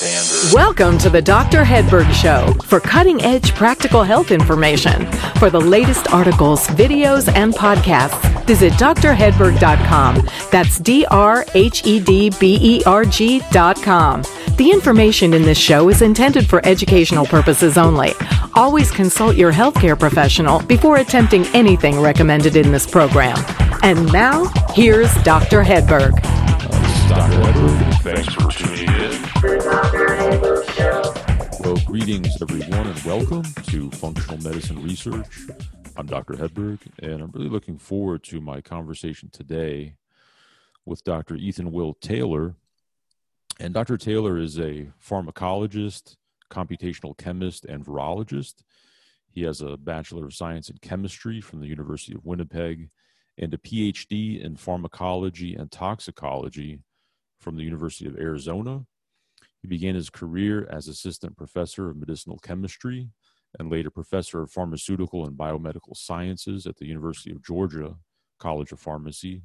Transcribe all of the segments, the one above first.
standard. Welcome to the Dr. Hedberg Show for cutting edge practical health information. For the latest articles, videos, and podcasts, visit drhedberg.com. That's D R H E D B E R G.com. The information in this show is intended for educational purposes only. Always consult your healthcare professional before attempting anything recommended in this program. And now, here's Dr. Hedberg. Dr. Hedberg, thanks for tuning in. Greetings, everyone, and welcome to Functional Medicine Research. I'm Dr. Hedberg, and I'm really looking forward to my conversation today with Dr. Ethan Will Taylor. And Dr. Taylor is a pharmacologist, computational chemist, and virologist. He has a Bachelor of Science in Chemistry from the University of Winnipeg and a PhD in pharmacology and toxicology from the University of Arizona. He began his career as assistant professor of medicinal chemistry and later professor of pharmaceutical and biomedical sciences at the University of Georgia College of Pharmacy.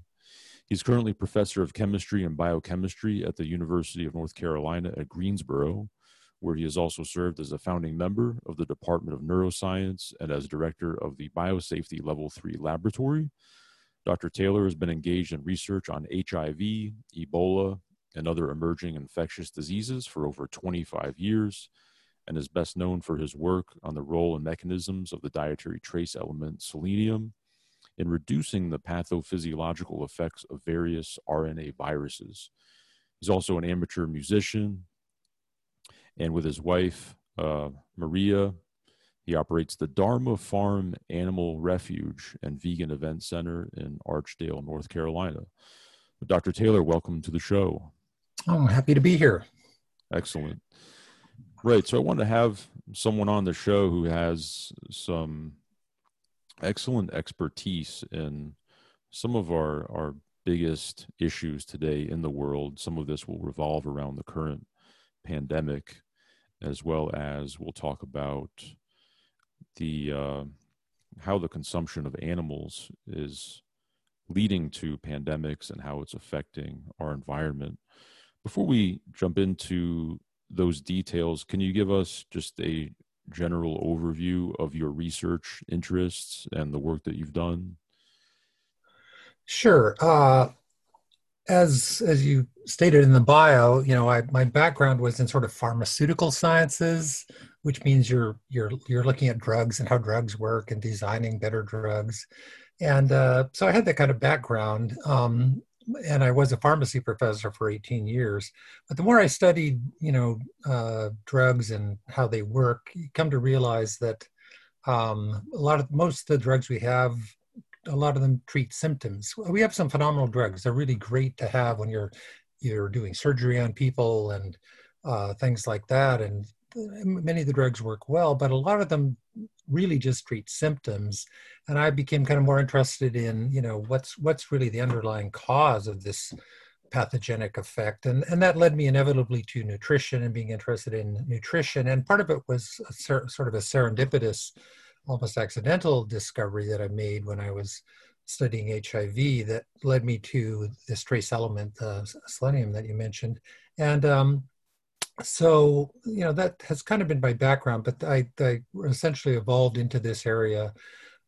He's currently professor of chemistry and biochemistry at the University of North Carolina at Greensboro, where he has also served as a founding member of the Department of Neuroscience and as director of the Biosafety Level 3 Laboratory. Dr. Taylor has been engaged in research on HIV, Ebola, and other emerging infectious diseases for over 25 years and is best known for his work on the role and mechanisms of the dietary trace element selenium in reducing the pathophysiological effects of various RNA viruses. He's also an amateur musician, and with his wife, uh, Maria, he operates the Dharma Farm Animal Refuge and Vegan Event Center in Archdale, North Carolina. Dr. Taylor, welcome to the show. I'm happy to be here. Excellent. Right. So I want to have someone on the show who has some excellent expertise in some of our, our biggest issues today in the world. Some of this will revolve around the current pandemic, as well as we'll talk about the uh, how the consumption of animals is leading to pandemics and how it's affecting our environment. Before we jump into those details, can you give us just a general overview of your research interests and the work that you've done? Sure. Uh, as as you stated in the bio, you know, I, my background was in sort of pharmaceutical sciences, which means you're you're you're looking at drugs and how drugs work and designing better drugs, and uh, so I had that kind of background. Um, and I was a pharmacy professor for 18 years. But the more I studied, you know, uh, drugs and how they work, you come to realize that um, a lot of most of the drugs we have, a lot of them treat symptoms. We have some phenomenal drugs. They're really great to have when you're you're doing surgery on people and uh, things like that. And many of the drugs work well, but a lot of them really just treat symptoms. And i became kind of more interested in you know what's what's really the underlying cause of this pathogenic effect. And and that led me inevitably to nutrition and being interested in nutrition. And part of it was ser- sort of a serendipitous almost accidental discovery that i made when i was studying hiv that led me to this trace element uh, selenium that you mentioned. And um, so you know that has kind of been my background but i, I essentially evolved into this area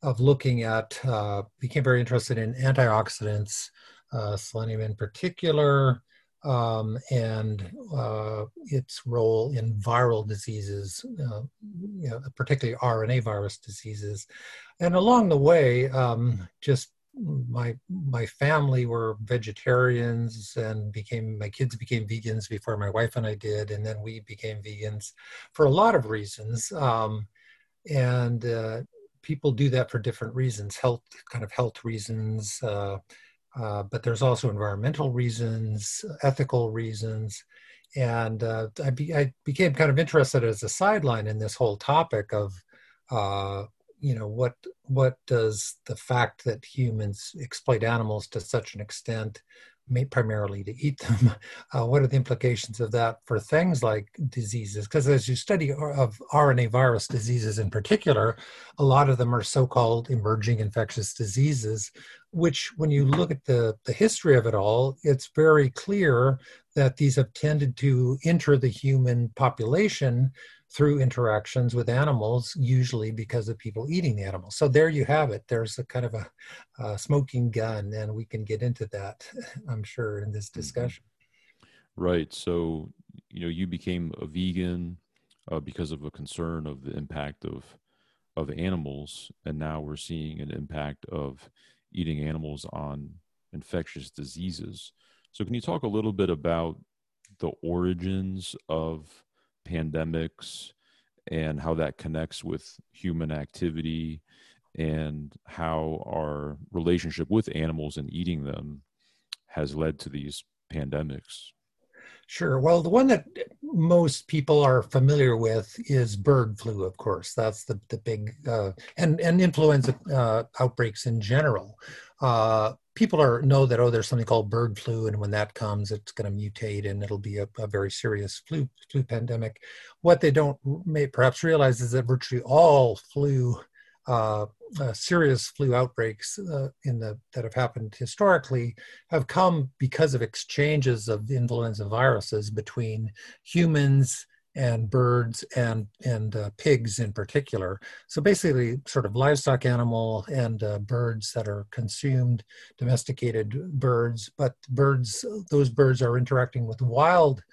of looking at uh, became very interested in antioxidants uh, selenium in particular um, and uh, its role in viral diseases uh, you know, particularly rna virus diseases. And along the way um, just my my family were vegetarians and became my kids became vegans before my wife and I did, and then we became vegans for a lot of reasons. Um, and uh, people do that for different reasons, health kind of health reasons, uh, uh, but there's also environmental reasons, ethical reasons. And uh, I, be, I became kind of interested as a sideline in this whole topic of uh, you know what what does the fact that humans exploit animals to such an extent primarily to eat them uh, what are the implications of that for things like diseases? Because as you study of rna virus diseases in particular a lot of them are so-called emerging infectious diseases which when you look at the, the history of it all it's very clear that these have tended to enter the human population through interactions with animals, usually because of people eating the animals. So there you have it. There's a kind of a, a smoking gun, and we can get into that, I'm sure, in this mm-hmm. discussion. Right. So, you know, you became a vegan uh, because of a concern of the impact of of animals, and now we're seeing an impact of eating animals on infectious diseases. So, can you talk a little bit about the origins of pandemics and how that connects with human activity and how our relationship with animals and eating them has led to these pandemics? Sure. Well, the one that most people are familiar with is bird flu, of course. That's the, the big, uh, and, and influenza uh, outbreaks in general. Uh, people are know that, oh, there's something called bird flu, and when that comes, it's going to mutate and it'll be a, a, very serious flu, flu pandemic. What they don't may perhaps realize is that virtually all flu uh, uh, serious flu outbreaks uh, in the that have happened historically have come because of exchanges of influenza viruses between humans and birds and and uh, pigs in particular. So basically, sort of livestock animal and uh, birds that are consumed, domesticated birds. But birds, those birds are interacting with wild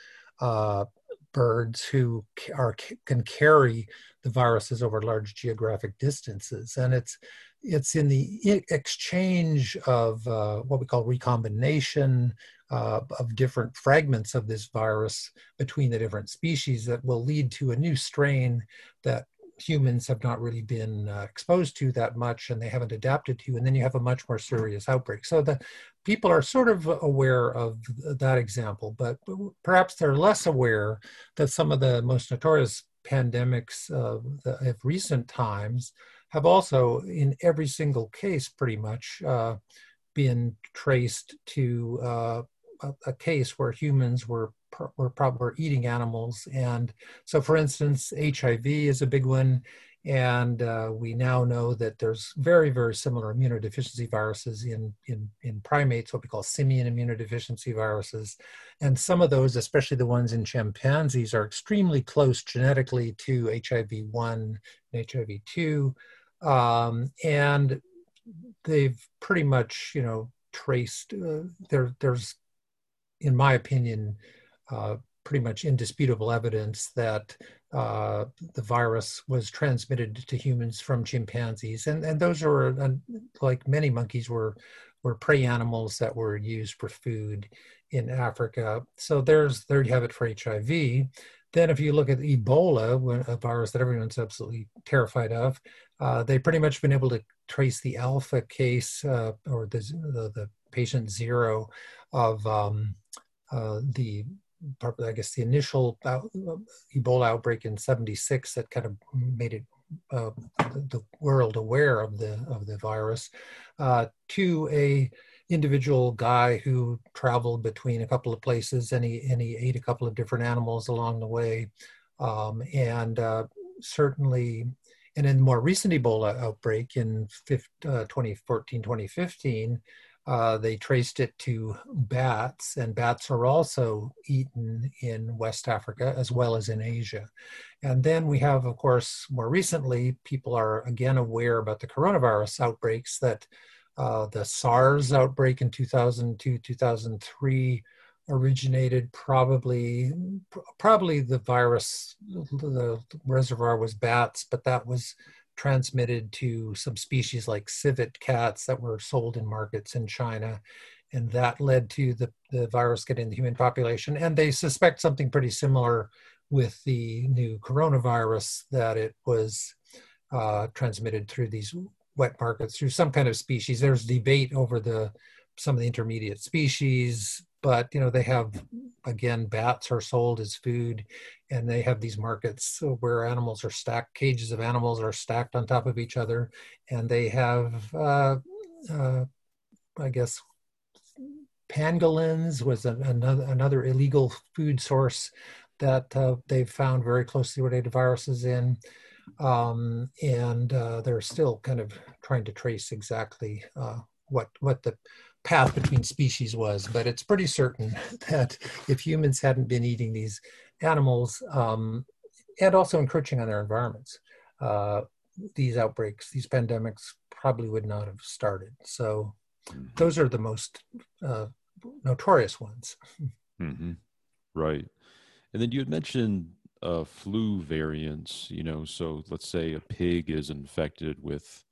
uh, birds who are can carry the viruses over large geographic distances, and it's it's in the exchange of uh, what we call recombination uh, of different fragments of this virus between the different species that will lead to a new strain that humans have not really been uh, exposed to that much and they haven't adapted to and then you have a much more serious outbreak. So the people are sort of aware of that example but perhaps they're less aware that some of the most notorious pandemics of, the, of recent times have also in every single case pretty much uh, been traced to uh, a, case where humans were were probably eating animals. And so, for instance, HIV is a big one. And uh, we now know that there's very, very similar immunodeficiency viruses in, in, in primates, what we call simian immunodeficiency viruses. And some of those, especially the ones in chimpanzees, are extremely close genetically to HIV 1 and HIV 2. Um, and they've pretty much, you know, traced, uh, there, there's, in my opinion, uh, pretty much indisputable evidence that uh, the virus was transmitted to humans from chimpanzees, and and those are uh, like many monkeys were were prey animals that were used for food in Africa. So there's there you have it for HIV. Then if you look at Ebola, a virus that everyone's absolutely terrified of, uh, they've pretty much been able to trace the alpha case uh, or the, the, the patient zero of um, uh, the I guess the initial Ebola outbreak in '76 that kind of made it uh, the world aware of the of the virus, uh, to a individual guy who traveled between a couple of places and he and he ate a couple of different animals along the way, um, and uh, certainly. And in the more recent Ebola outbreak in 2014, 2015, uh, they traced it to bats, and bats are also eaten in West Africa as well as in Asia. And then we have, of course, more recently, people are again aware about the coronavirus outbreaks that uh, the SARS outbreak in 2002, 2003 originated probably probably the virus the reservoir was bats but that was transmitted to some species like civet cats that were sold in markets in China. And that led to the, the virus getting the human population. And they suspect something pretty similar with the new coronavirus that it was uh, transmitted through these wet markets through some kind of species. There's debate over the some of the intermediate species, but you know they have again bats are sold as food and they have these markets where animals are stacked cages of animals are stacked on top of each other and they have uh, uh, i guess pangolins was an, another another illegal food source that uh, they've found very closely related viruses in um, and uh, they're still kind of trying to trace exactly uh, what what the path between species was, but it's pretty certain that if humans hadn't been eating these animals um, and also encroaching on their environments, uh, these outbreaks, these pandemics probably would not have started. So mm-hmm. those are the most uh, notorious ones. Mm-hmm. Right. And then you had mentioned uh, flu variants, you know, so let's say a pig is infected with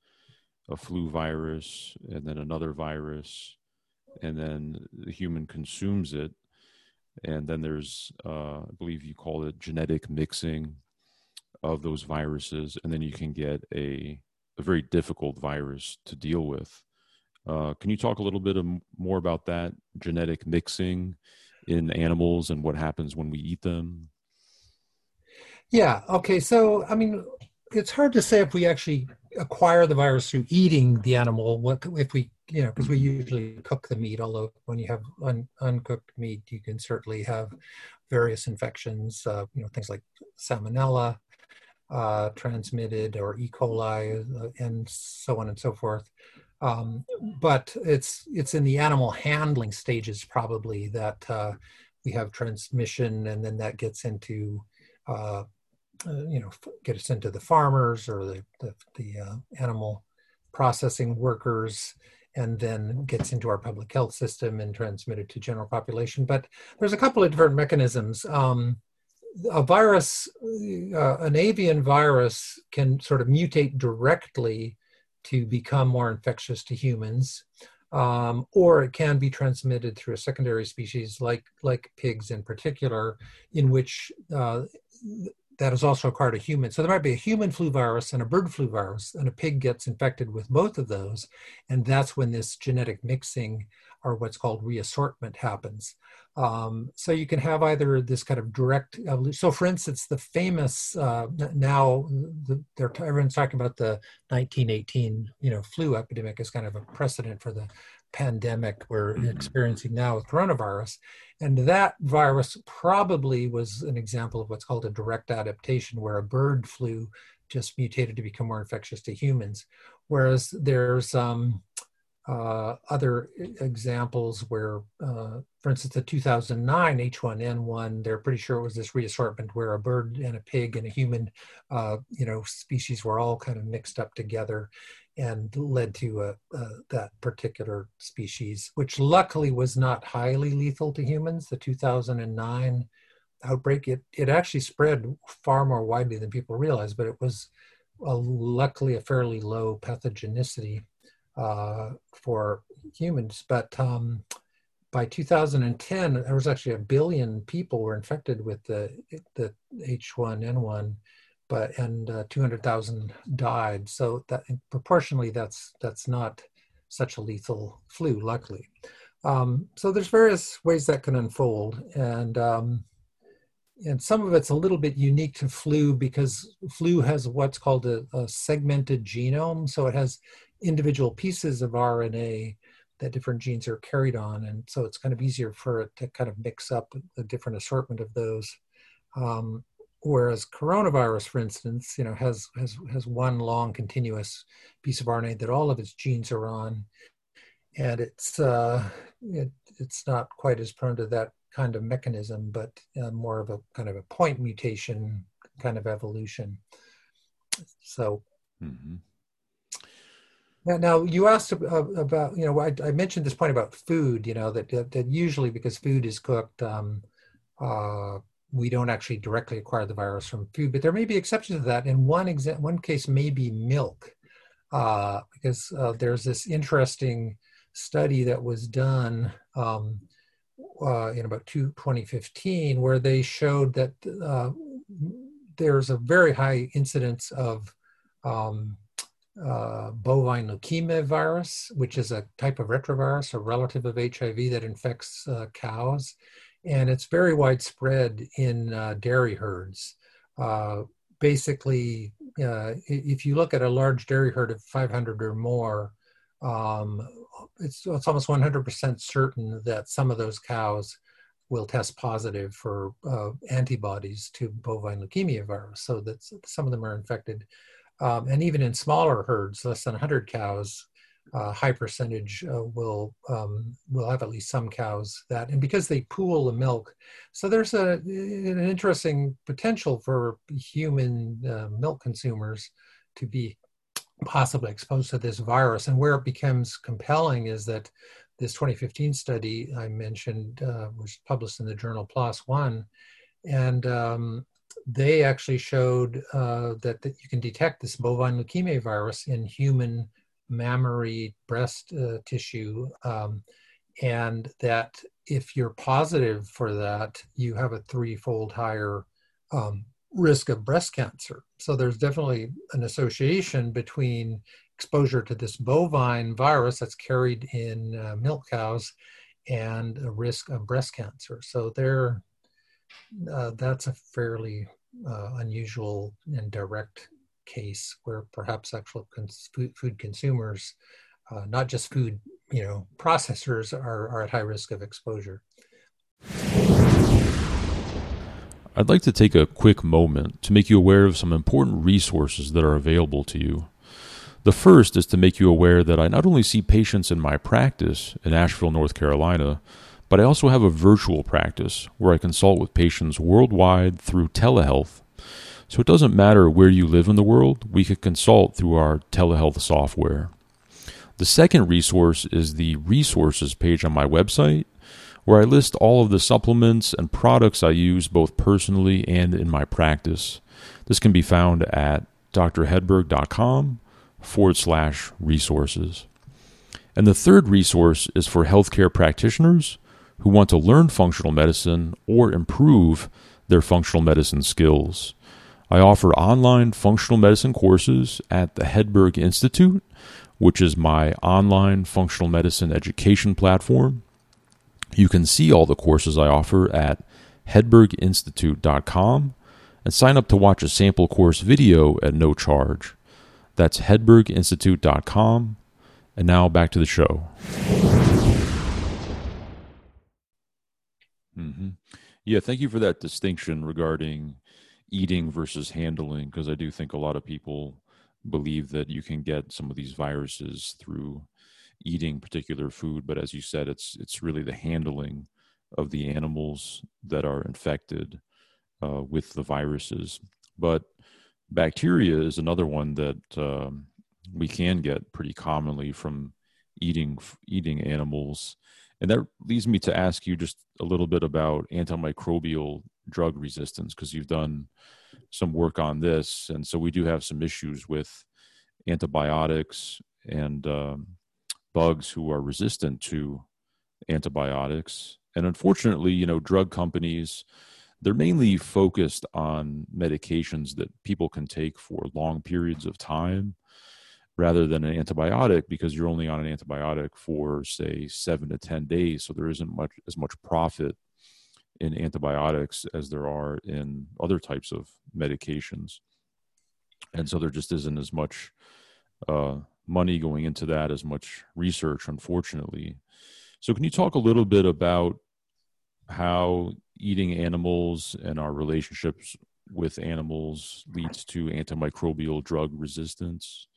a flu virus and then another virus, and then the human consumes it. And then there's, uh, I believe you call it genetic mixing of those viruses, and then you can get a, a very difficult virus to deal with. Uh, can you talk a little bit of, more about that genetic mixing in animals and what happens when we eat them? Yeah. Okay. So, I mean, it's hard to say if we actually acquire the virus through eating the animal. What if we, you know, because we usually cook the meat. Although when you have un, uncooked meat, you can certainly have various infections. Uh, you know, things like salmonella uh, transmitted or E. coli, uh, and so on and so forth. Um, but it's it's in the animal handling stages probably that uh, we have transmission, and then that gets into uh, you know, get us into the farmers or the, the, the uh, animal processing workers, and then gets into our public health system and transmitted to general population. But there's a couple of different mechanisms. Um, a virus, uh, an avian virus, can sort of mutate directly to become more infectious to humans. Um, or it can be transmitted through a secondary species like like pigs in particular, in which uh, that is also acquired a human. So there might be a human flu virus and a bird flu virus, and a pig gets infected with both of those. And that's when this genetic mixing or what's called reassortment happens. Um, so you can have either this kind of direct evolution. So, for instance, the famous uh, now the, they're everyone's talking about the 1918 you know flu epidemic as kind of a precedent for the pandemic we're mm-hmm. experiencing now with coronavirus. And that virus probably was an example of what's called a direct adaptation, where a bird flu just mutated to become more infectious to humans. Whereas there's um, uh, other examples where, uh, for instance, the 2009 H1N1, they're pretty sure it was this reassortment where a bird and a pig and a human, uh, you know, species were all kind of mixed up together and led to a, a, that particular species, which luckily was not highly lethal to humans. The 2009 outbreak, it, it actually spread far more widely than people realize, but it was a, luckily a fairly low pathogenicity uh, for humans. But um, by 2010, there was actually a billion people were infected with the, the H1N1 but and uh, 200,000 died. So that proportionally, that's that's not such a lethal flu, luckily. Um, so there's various ways that can unfold, and um, and some of it's a little bit unique to flu because flu has what's called a, a segmented genome. So it has individual pieces of RNA that different genes are carried on, and so it's kind of easier for it to kind of mix up a different assortment of those. Um, whereas coronavirus, for instance, you know, has has has one long continuous piece of RNA that all of its genes are on, and it's uh, it, it's not quite as prone to that kind of mechanism, but uh, more of a kind of a point mutation kind of evolution. So. Mm-hmm. Now, now, you asked about, you know, I, I, mentioned this point about food, you know, that, that usually because food is cooked, um, uh, we don't actually directly acquire the virus from food, but there may be exceptions to that. And one exa- one case may be milk, uh, because uh, there's this interesting study that was done um, uh, in about two, 2015 where they showed that uh, there's a very high incidence of um, uh, bovine leukemia virus, which is a type of retrovirus, a relative of HIV that infects uh, cows and it's very widespread in uh, dairy herds. Uh, basically, uh, if you look at a large dairy herd of 500 or more, um, it's, it's almost 100% certain that some of those cows will test positive for uh, antibodies to bovine leukemia virus, so that some of them are infected. Um, and even in smaller herds, less than 100 cows, uh, high percentage uh, will um, will have at least some cows that, and because they pool the milk, so there's a an interesting potential for human uh, milk consumers to be possibly exposed to this virus. And where it becomes compelling is that this 2015 study I mentioned uh, was published in the journal PLOS One, and um, they actually showed uh, that, that you can detect this bovine leukemia virus in human mammary breast uh, tissue, um, and that if you're positive for that, you have a threefold higher um, risk of breast cancer. So there's definitely an association between exposure to this bovine virus that's carried in uh, milk cows and a risk of breast cancer. So there, uh, that's a fairly uh, unusual and direct case where perhaps actual cons- food, consumers, uh, not just food, you know, processors are, are at high risk of exposure. I'd like to take a quick moment to make you aware of some important resources that are available to you. The first is to make you aware that I not only see patients in my practice in Asheville, North Carolina, but I also have a virtual practice where I consult with patients worldwide through telehealth. So it doesn't matter where you live in the world, we can consult through our telehealth software. The second resource is the resources page on my website where I list all of the supplements and products I use both personally and in my practice. This can be found at drhedberg.com forward slash resources. And the third resource is for healthcare practitioners who want to learn functional medicine or improve their functional medicine skills. I offer online functional medicine courses at the Hedberg Institute, which is my online functional medicine education platform. You can see all the courses I offer at hedberginstitute.com and sign up to watch a sample course video at no charge. That's hedberginstitute.com. And now back to the show. Mm-hmm. Yeah, thank you for that distinction regarding eating versus handling, because I do think a lot of people believe that you can get some of these viruses through eating particular food, but as you said, it's it's really the handling of the animals that are infected uh, with the viruses. But bacteria is another one that um, we can get pretty commonly from eating eating animals, and that leads me to ask you just a little bit about antimicrobial drug resistance because you've done some work on this, and so we do have some issues with antibiotics and um, bugs who are resistant to antibiotics. And unfortunately, you know, drug companies, they're mainly focused on medications that people can take for long periods of time rather than an antibiotic because you're only on an antibiotic for say 7 to 10 days so there isn't much as much profit in antibiotics as there are in other types of medications and so there just isn't as much uh, money going into that, as much research, unfortunately. So, can you talk a little bit about how eating animals and our relationships with animals leads to antimicrobial drug resistance?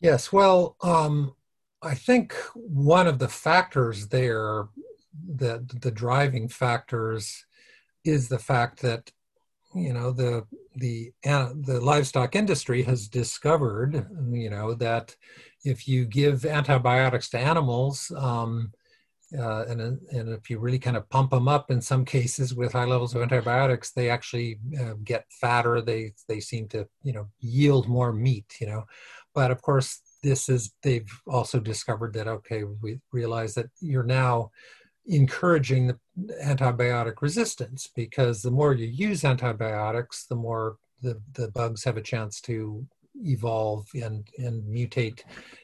Yes, well, um, I think one of the factors there, that the driving factors, is the fact that you know the the uh, the livestock industry has discovered you know that if you give antibiotics to animals um, uh, and, and if you really kind of pump them up in some cases with high levels of antibiotics they actually uh, get fatter. They they seem to you know yield more meat you know. But of course this is they've also discovered that okay we realize that you're now encouraging the antibiotic resistance because the more you use antibiotics, the more the, the bugs have a chance to evolve and, and mutate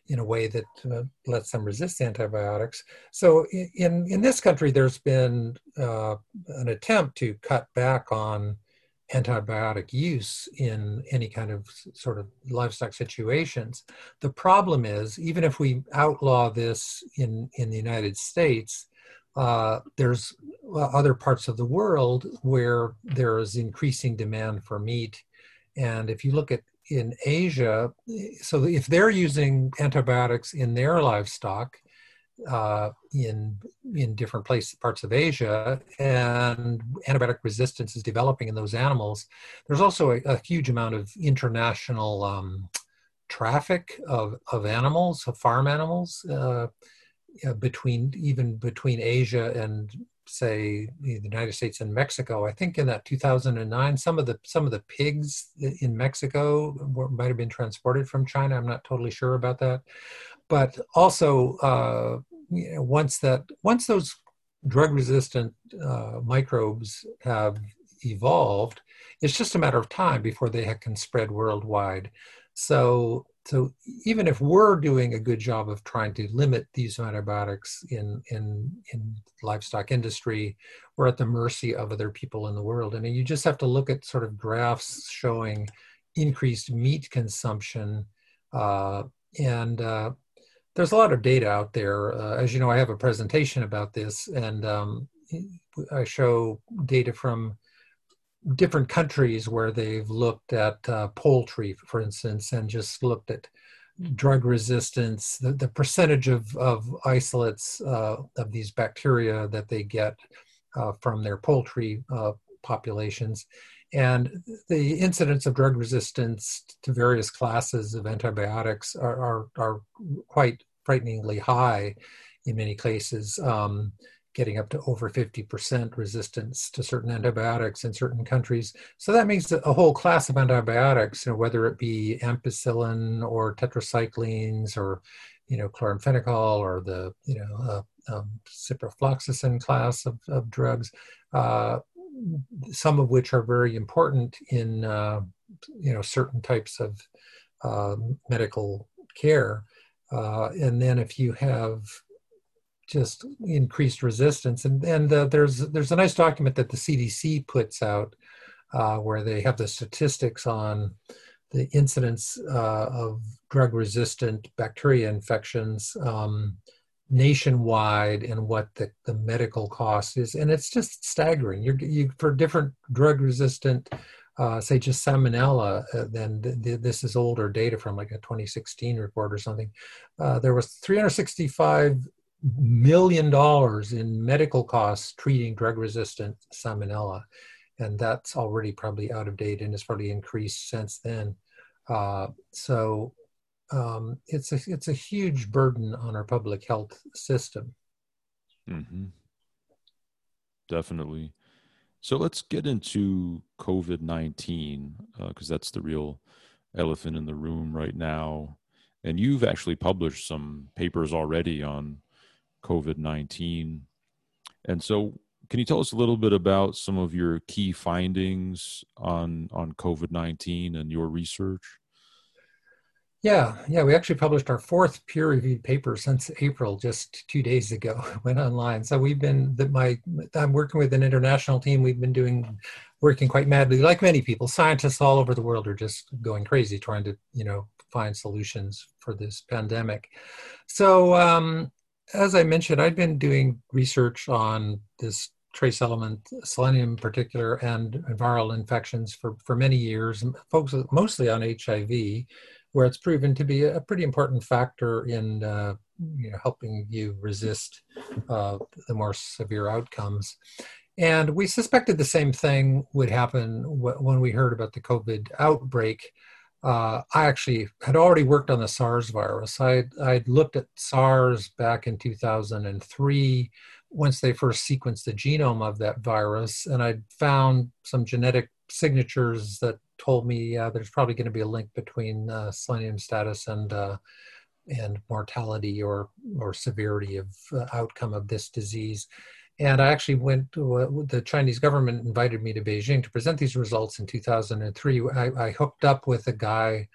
in a way that uh, lets them resist antibiotics. So in, in this country, there's been uh, an attempt to cut back on antibiotic use in any kind of sort of livestock situations. The problem is, even if we outlaw this in, in the United States, uh, there's uh, other parts of the world where there is increasing demand for meat. And if you look at in Asia, so if they're using antibiotics in their livestock, uh, in in different places, parts of Asia, and antibiotic resistance is developing in those animals. There's also a, a huge amount of international um, traffic of of animals, of farm animals, uh, between even between Asia and say the United States and Mexico. I think in that 2009, some of the some of the pigs in Mexico were, might have been transported from China. I'm not totally sure about that, but also uh, you know, once that once those drug resistant uh, microbes have evolved, it's just a matter of time before they can spread worldwide. So so even if we're doing a good job of trying to limit these antibiotics in in in livestock industry, we're at the mercy of other people in the world. And you just have to look at sort of graphs showing increased meat consumption uh, and uh, there's a lot of data out there. Uh, as you know, I have a presentation about this, and um, I show data from different countries where they've looked at uh, poultry, for instance, and just looked at drug resistance, the, the percentage of, of isolates uh, of these bacteria that they get uh, from their poultry uh, populations. And the incidence of drug resistance to various classes of antibiotics are, are, are quite frighteningly high in many cases, um, getting up to over 50% resistance to certain antibiotics in certain countries. So that means a whole class of antibiotics, you know, whether it be ampicillin or tetracyclines or, you know, chloramphenicol or the, you know, uh, um, ciprofloxacin class of, of drugs, uh, some of which are very important in, uh, you know, certain types of uh, medical care. Uh, and then if you have just increased resistance, and, and uh, there's, there's a nice document that the CDC puts out uh, where they have the statistics on the incidence uh, of drug resistant bacteria infections um, nationwide and what the, the medical cost is. And it's just staggering. You're, you, for different drug resistant uh, say just salmonella, uh, then th- th- this is older data from like a 2016 report or something. Uh, there was 365 million dollars in medical costs treating drug-resistant salmonella, and that's already probably out of date and has probably increased since then. Uh, so um, it's a it's a huge burden on our public health system. Mm-hmm. Definitely. So let's get into COVID 19, because uh, that's the real elephant in the room right now. And you've actually published some papers already on COVID 19. And so, can you tell us a little bit about some of your key findings on, on COVID 19 and your research? Yeah, yeah, we actually published our fourth peer-reviewed paper since April, just two days ago. went online. So we've been that my I'm working with an international team. We've been doing working quite madly, like many people. Scientists all over the world are just going crazy trying to you know find solutions for this pandemic. So um, as I mentioned, I've been doing research on this trace element, selenium in particular, and viral infections for for many years, focus mostly on HIV where it's proven to be a pretty important factor in uh, you know, helping you resist uh, the more severe outcomes. And we suspected the same thing would happen when we heard about the COVID outbreak. Uh, I actually had already worked on the SARS virus. I I'd looked at SARS back in 2003 once they first sequenced the genome of that virus, and I'd found some genetic signatures that told me uh, there's probably going to be a link between uh, selenium status and uh, and mortality or or severity of uh, outcome of this disease. And I actually went to, uh, the Chinese government invited me to Beijing to present these results in 2003. I, I hooked up with a guy,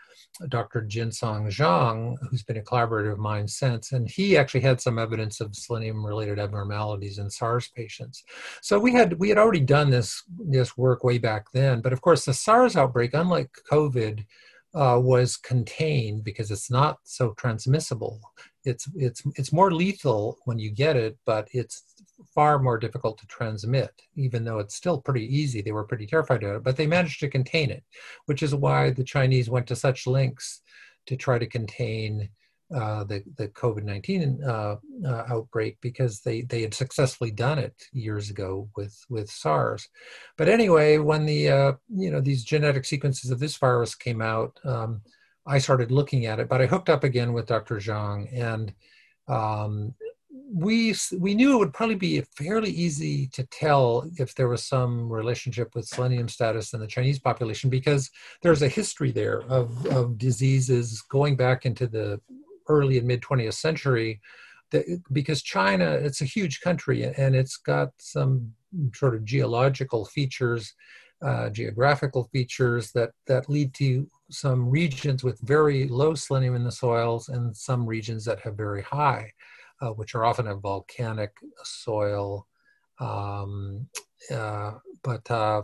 Dr. Jinsong Zhang, who's been a collaborator of mine since, and he actually had some evidence of selenium-related abnormalities in SARS patients. So we had we had already done this this work way back then, but of course the SARS outbreak, unlike COVID, uh, was contained because it's not so transmissible. It's it's it's more lethal when you get it, but it's far more difficult to transmit, even though it's still pretty easy. They were pretty terrified of it, but they managed to contain it, which is why the Chinese went to such lengths to try to contain uh, the the COVID nineteen uh, uh, outbreak because they they had successfully done it years ago with with SARS. But anyway, when the uh, you know these genetic sequences of this virus came out, um, I started looking at it. But I hooked up again with Dr. Zhang, and um, we we knew it would probably be fairly easy to tell if there was some relationship with selenium status in the Chinese population because there's a history there of, of diseases going back into the early and mid 20th century that, because China, it's a huge country and it's got some sort of geological features, uh, geographical features that, that lead to some regions with very low selenium in the soils and some regions that have very high, uh, which are often a volcanic soil. Um, uh, but uh,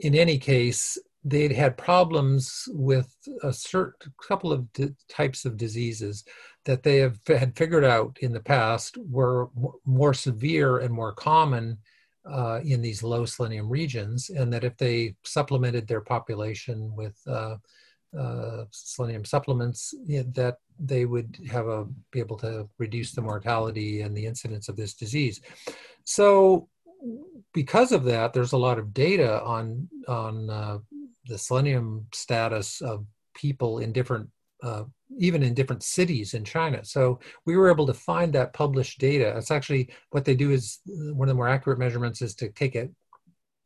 in any case, they'd had problems with a certain couple of di- types of diseases that they have had figured out in the past were more severe and more common uh, in these low selenium regions, and that if they supplemented their population with uh, uh, selenium supplements, that they would have a be able to reduce the mortality and the incidence of this disease. So, because of that, there's a lot of data on on uh, the selenium status of people in different uh, even in different cities in China. So we were able to find that published data. It's actually what they do is one of the more accurate measurements is to take it,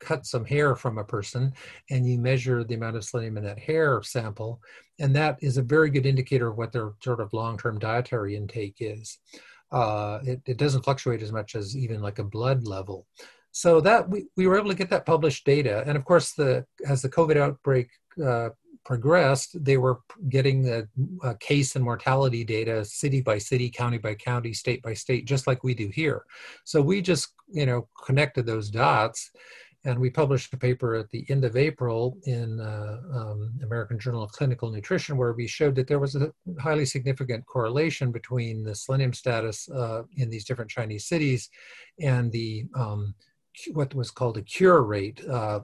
cut some hair from a person, and you measure the amount of selenium in that hair sample, and that is a very good indicator of what their sort of long-term dietary intake is. Uh, it, it doesn't fluctuate as much as even like a blood level so that we, we were able to get that published data and of course the as the covid outbreak uh, progressed they were getting the uh, case and mortality data city by city county by county state by state just like we do here so we just you know connected those dots and we published a paper at the end of April in uh, um, American Journal of Clinical Nutrition, where we showed that there was a highly significant correlation between the selenium status uh, in these different Chinese cities and the um, what was called a cure rate. Uh,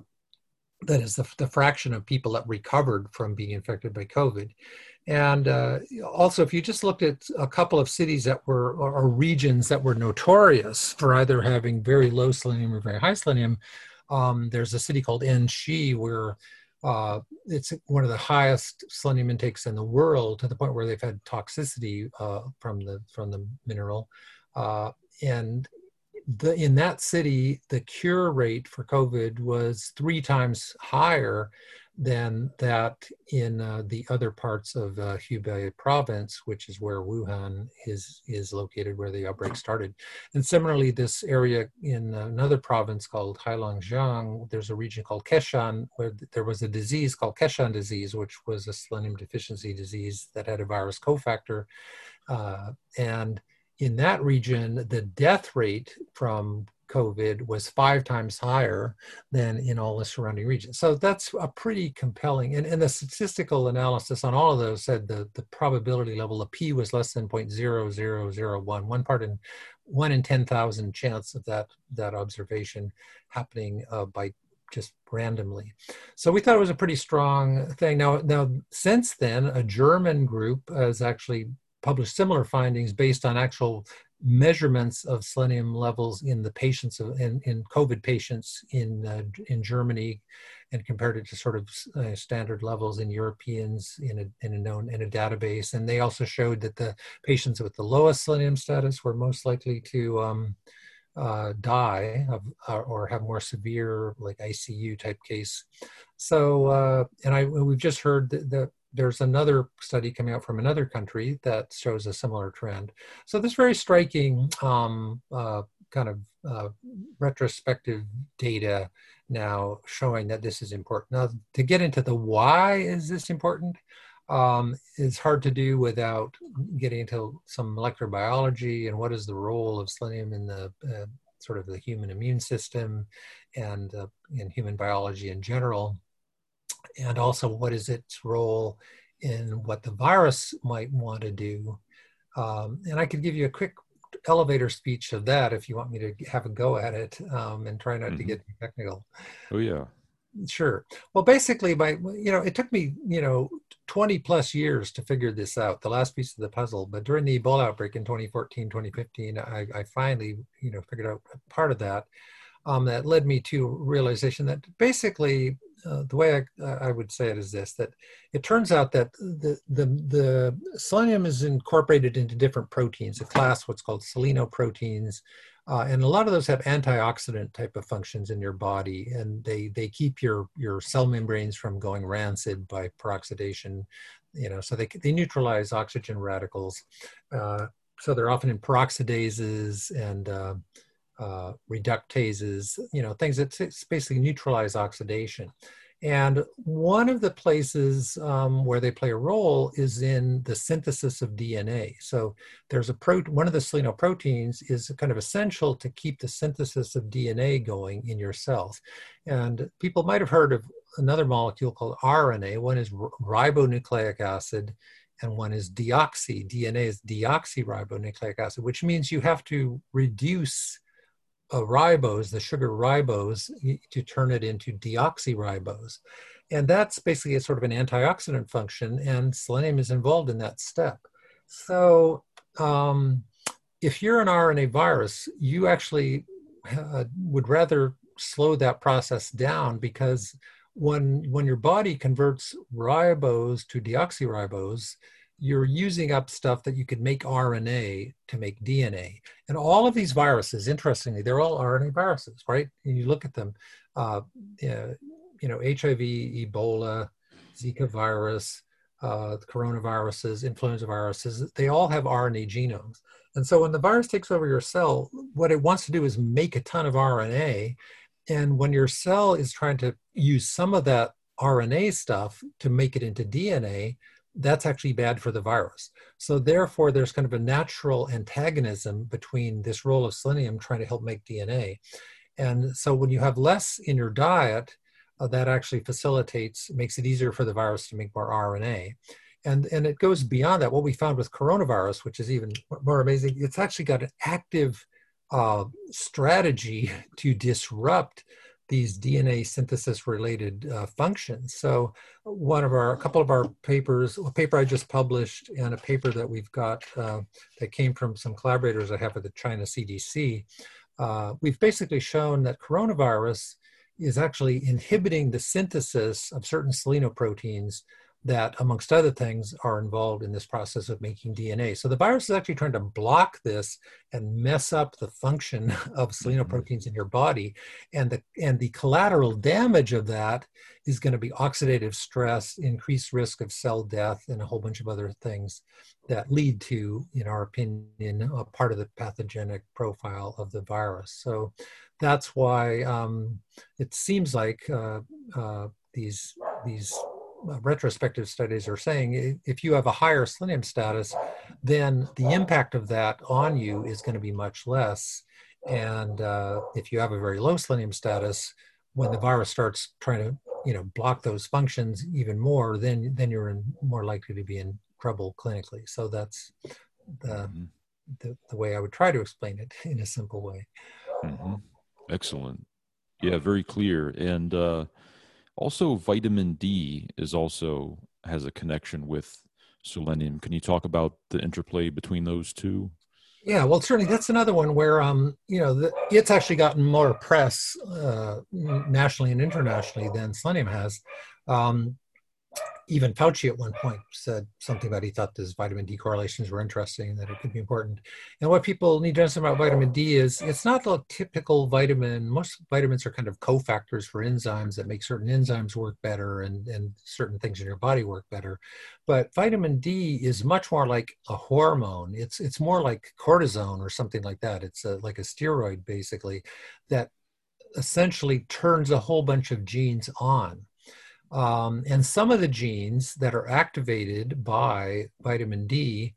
that is the, the, fraction of people that recovered from being infected by COVID. And uh, also, if you just looked at a couple of cities that were, or, regions that were notorious for either having very low selenium or very high selenium, um, there's a city called Enshi where uh, it's one of the highest selenium intakes in the world to the point where they've had toxicity uh, from the from the mineral. Uh, and the, in that city, the cure rate for COVID was three times higher than that in uh, the other parts of uh, Hubei province, which is where Wuhan is is located, where the outbreak started. And similarly, this area in another province called Heilongjiang, there's a region called Keshan where there was a disease called Keshan disease, which was a selenium deficiency disease that had a virus cofactor, uh, and in that region, the death rate from COVID was five times higher than in all the surrounding regions. So that's a pretty compelling, and, and the statistical analysis on all of those said the, the probability level of P was less than 0.0001, one part in one in 10,000 chance of that, that observation happening uh, by just randomly. So we thought it was a pretty strong thing. Now, now since then, a German group has actually published similar findings based on actual measurements of selenium levels in the patients of, in, in COVID patients in uh, in Germany, and compared it to sort of uh, standard levels in Europeans in a in a known in a database. And they also showed that the patients with the lowest selenium status were most likely to um, uh, die of, or, or have more severe like ICU type case. So, uh, and I we've just heard that, that there's another study coming out from another country that shows a similar trend. So this very striking um, uh, kind of uh, retrospective data now showing that this is important. Now to get into the why is this important um, is hard to do without getting into some molecular biology and what is the role of selenium in the uh, sort of the human immune system and uh, in human biology in general and also what is its role in what the virus might want to do. Um, and I could give you a quick elevator speech of that if you want me to have a go at it um, and try not mm-hmm. to get technical. Oh yeah. Sure. Well, basically, by you know, it took me you know 20 plus years to figure this out, the last piece of the puzzle. But during the Ebola outbreak in 2014, 2015, I, I finally you know figured out part of that. Um, that led me to realization that basically uh, the way I, I, would say it is this that it turns out that the, the, the selenium is incorporated into different proteins, a class what's called selenoproteins. Uh, and a lot of those have antioxidant type of functions in your body, and they, they keep your, your cell membranes from going rancid by peroxidation. You know, so they, they neutralize oxygen radicals. Uh, so they're often in peroxidases and uh, reductases, you know, things that basically neutralize oxidation. And one of the places um, where they play a role is in the synthesis of DNA. So there's a pro, one of the selenoproteins is kind of essential to keep the synthesis of DNA going in your cells. And people might have heard of another molecule called RNA. One is ribonucleic acid and one is deoxy. DNA is deoxyribonucleic acid, which means you have to reduce uh, ribose, the sugar ribose, to turn it into deoxyribose. And that's basically a sort of an antioxidant function, and selenium is involved in that step. So um, if you're an RNA virus, you actually uh, would rather slow that process down because when, when your body converts ribose to deoxyribose, you're using up stuff that you could make RNA to make DNA. And all of these viruses, interestingly, they're all RNA viruses, right? And you look at them, uh, you know, HIV, Ebola, Zika virus, uh, coronaviruses, influenza viruses, they all have RNA genomes. And so when the virus takes over your cell, what it wants to do is make a ton of RNA. And when your cell is trying to use some of that RNA stuff to make it into DNA, that's actually bad for the virus. So therefore, there's kind of a natural antagonism between this role of selenium trying to help make DNA. And so when you have less in your diet, uh, that actually facilitates, makes it easier for the virus to make more RNA. And, and it goes beyond that. What we found with coronavirus, which is even more amazing, it's actually got an active uh, strategy to disrupt these DNA synthesis related uh, functions. So one of our, a couple of our papers, a paper I just published and a paper that we've got uh, that came from some collaborators I have at the China CDC, uh, we've basically shown that coronavirus is actually inhibiting the synthesis of certain selenoproteins that, amongst other things, are involved in this process of making DNA. So the virus is actually trying to block this and mess up the function of mm-hmm. selenoproteins in your body. And the, and the collateral damage of that is going to be oxidative stress, increased risk of cell death, and a whole bunch of other things that lead to, in our opinion, a part of the pathogenic profile of the virus. So that's why um, it seems like uh, uh, these these retrospective studies are saying if you have a higher selenium status, then the impact of that on you is going to be much less. And uh, if you have a very low selenium status, when the virus starts trying to you know block those functions even more, then then you're in, more likely to be in trouble clinically. So that's the, mm-hmm. the, the way I would try to explain it in a simple way. Mm-hmm. Excellent. Yeah, very clear. And uh, also, vitamin D is also has a connection with selenium. Can you talk about the interplay between those two? Yeah, well, certainly that's another one where um, you know the, it's actually gotten more press uh, nationally and internationally than selenium has. Um, even Fauci at one point said something about he thought these vitamin D correlations were interesting and that it could be important. And what people need to understand about vitamin D is it's not the typical vitamin. Most vitamins are kind of cofactors for enzymes that make certain enzymes work better and, and certain things in your body work better. But vitamin D is much more like a hormone. It's it's more like cortisone or something like that. It's a, like a steroid basically that essentially turns a whole bunch of genes on um, and some of the genes that are activated by vitamin D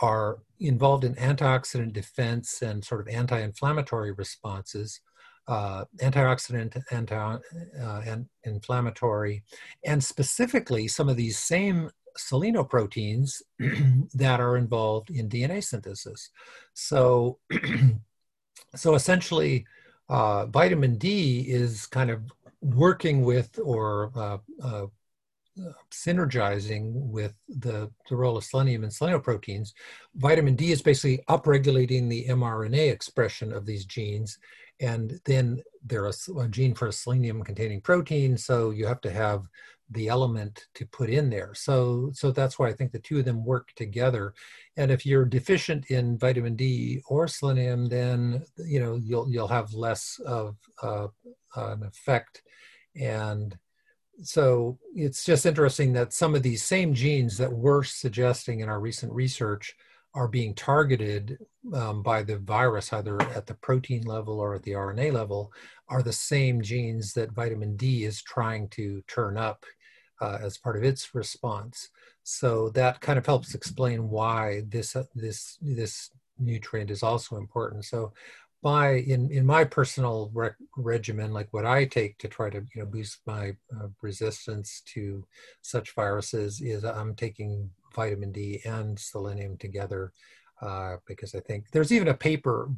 are involved in antioxidant defense and sort of anti inflammatory responses. Uh, antioxidant, anti uh, and inflammatory, and specifically some of these same selenoproteins that are involved in DNA synthesis. So, so essentially, uh, vitamin D is kind of working with or uh, uh, synergizing with the, the role of selenium and selenoproteins. Vitamin D is basically upregulating the mRNA expression of these genes. And then there's a, a gene for a selenium containing protein. So you have to have the element to put in there. So, so that's why I think the two of them work together. And if you're deficient in vitamin D or selenium, then you know you'll you'll have less of uh, an effect. And so it's just interesting that some of these same genes that we're suggesting in our recent research are being targeted um, by the virus, either at the protein level or at the RNA level, are the same genes that vitamin D is trying to turn up uh, as part of its response. So that kind of helps explain why this uh, this this nutrient is also important. So my in in my personal rec- regimen like what i take to try to you know boost my uh, resistance to such viruses is i'm taking vitamin d and selenium together uh, because I think there's even a paper,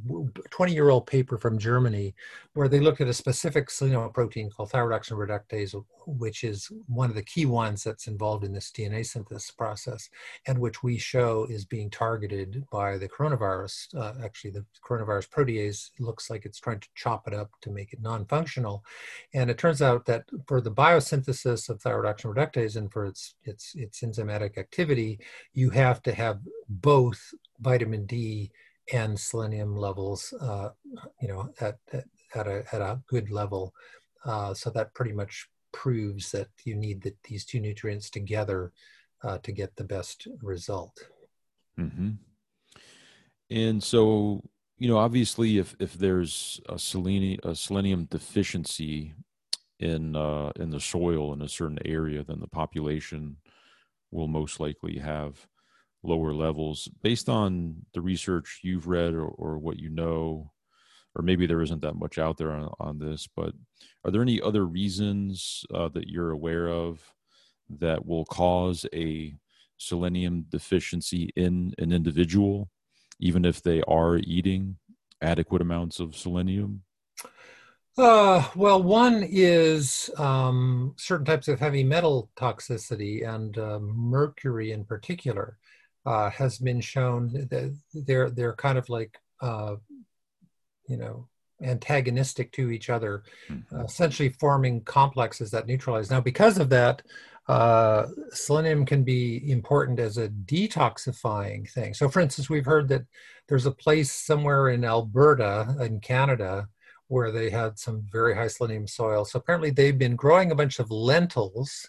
20 year old paper from Germany, where they looked at a specific selenoprotein called thioredoxin reductase, which is one of the key ones that's involved in this DNA synthesis process, and which we show is being targeted by the coronavirus. Uh, actually, the coronavirus protease looks like it's trying to chop it up to make it non functional. And it turns out that for the biosynthesis of thioredoxin reductase and for its, its, its enzymatic activity, you have to have both vitamin D and selenium levels, uh, you know, at, at, at, a, at a good level. Uh, so that pretty much proves that you need the, these two nutrients together uh, to get the best result. Mm-hmm. And so, you know, obviously, if if there's a selenium a selenium deficiency in uh, in the soil in a certain area, then the population will most likely have lower levels based on the research you've read or, or what you know or maybe there isn't that much out there on, on this but are there any other reasons uh, that you're aware of that will cause a selenium deficiency in an individual even if they are eating adequate amounts of selenium? Uh, well, one is um, certain types of heavy metal toxicity and uh, mercury in particular uh, has been shown that they're they're kind of like uh, you know antagonistic to each other, mm-hmm. uh, essentially forming complexes that neutralize. Now, because of that, uh, selenium can be important as a detoxifying thing. So, for instance, we've heard that there's a place somewhere in Alberta in Canada where they had some very high selenium soil. So apparently, they've been growing a bunch of lentils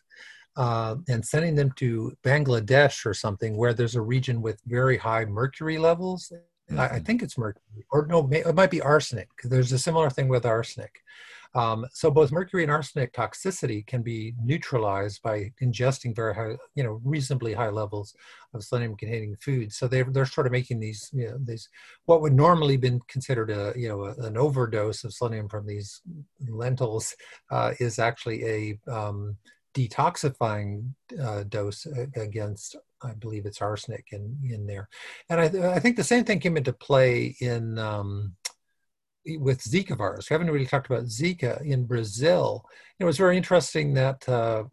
uh, and sending them to Bangladesh or something where there's a region with very high mercury levels. Mm-hmm. I, I, mm-hmm. think it's mercury, or no, it might be arsenic because there's a similar thing with arsenic. Um, so both mercury and arsenic toxicity can be neutralized by ingesting very high, you know, reasonably high levels of selenium-containing foods. So they're they're sort of making these, you know, these what would normally been considered a, you know, a, an overdose of selenium from these lentils uh, is actually a um, detoxifying uh, dose against, I believe it's arsenic in, in there. And I, th- I think the same thing came into play in um, with Zika virus. We haven't really talked about Zika in Brazil. It was very interesting that uh,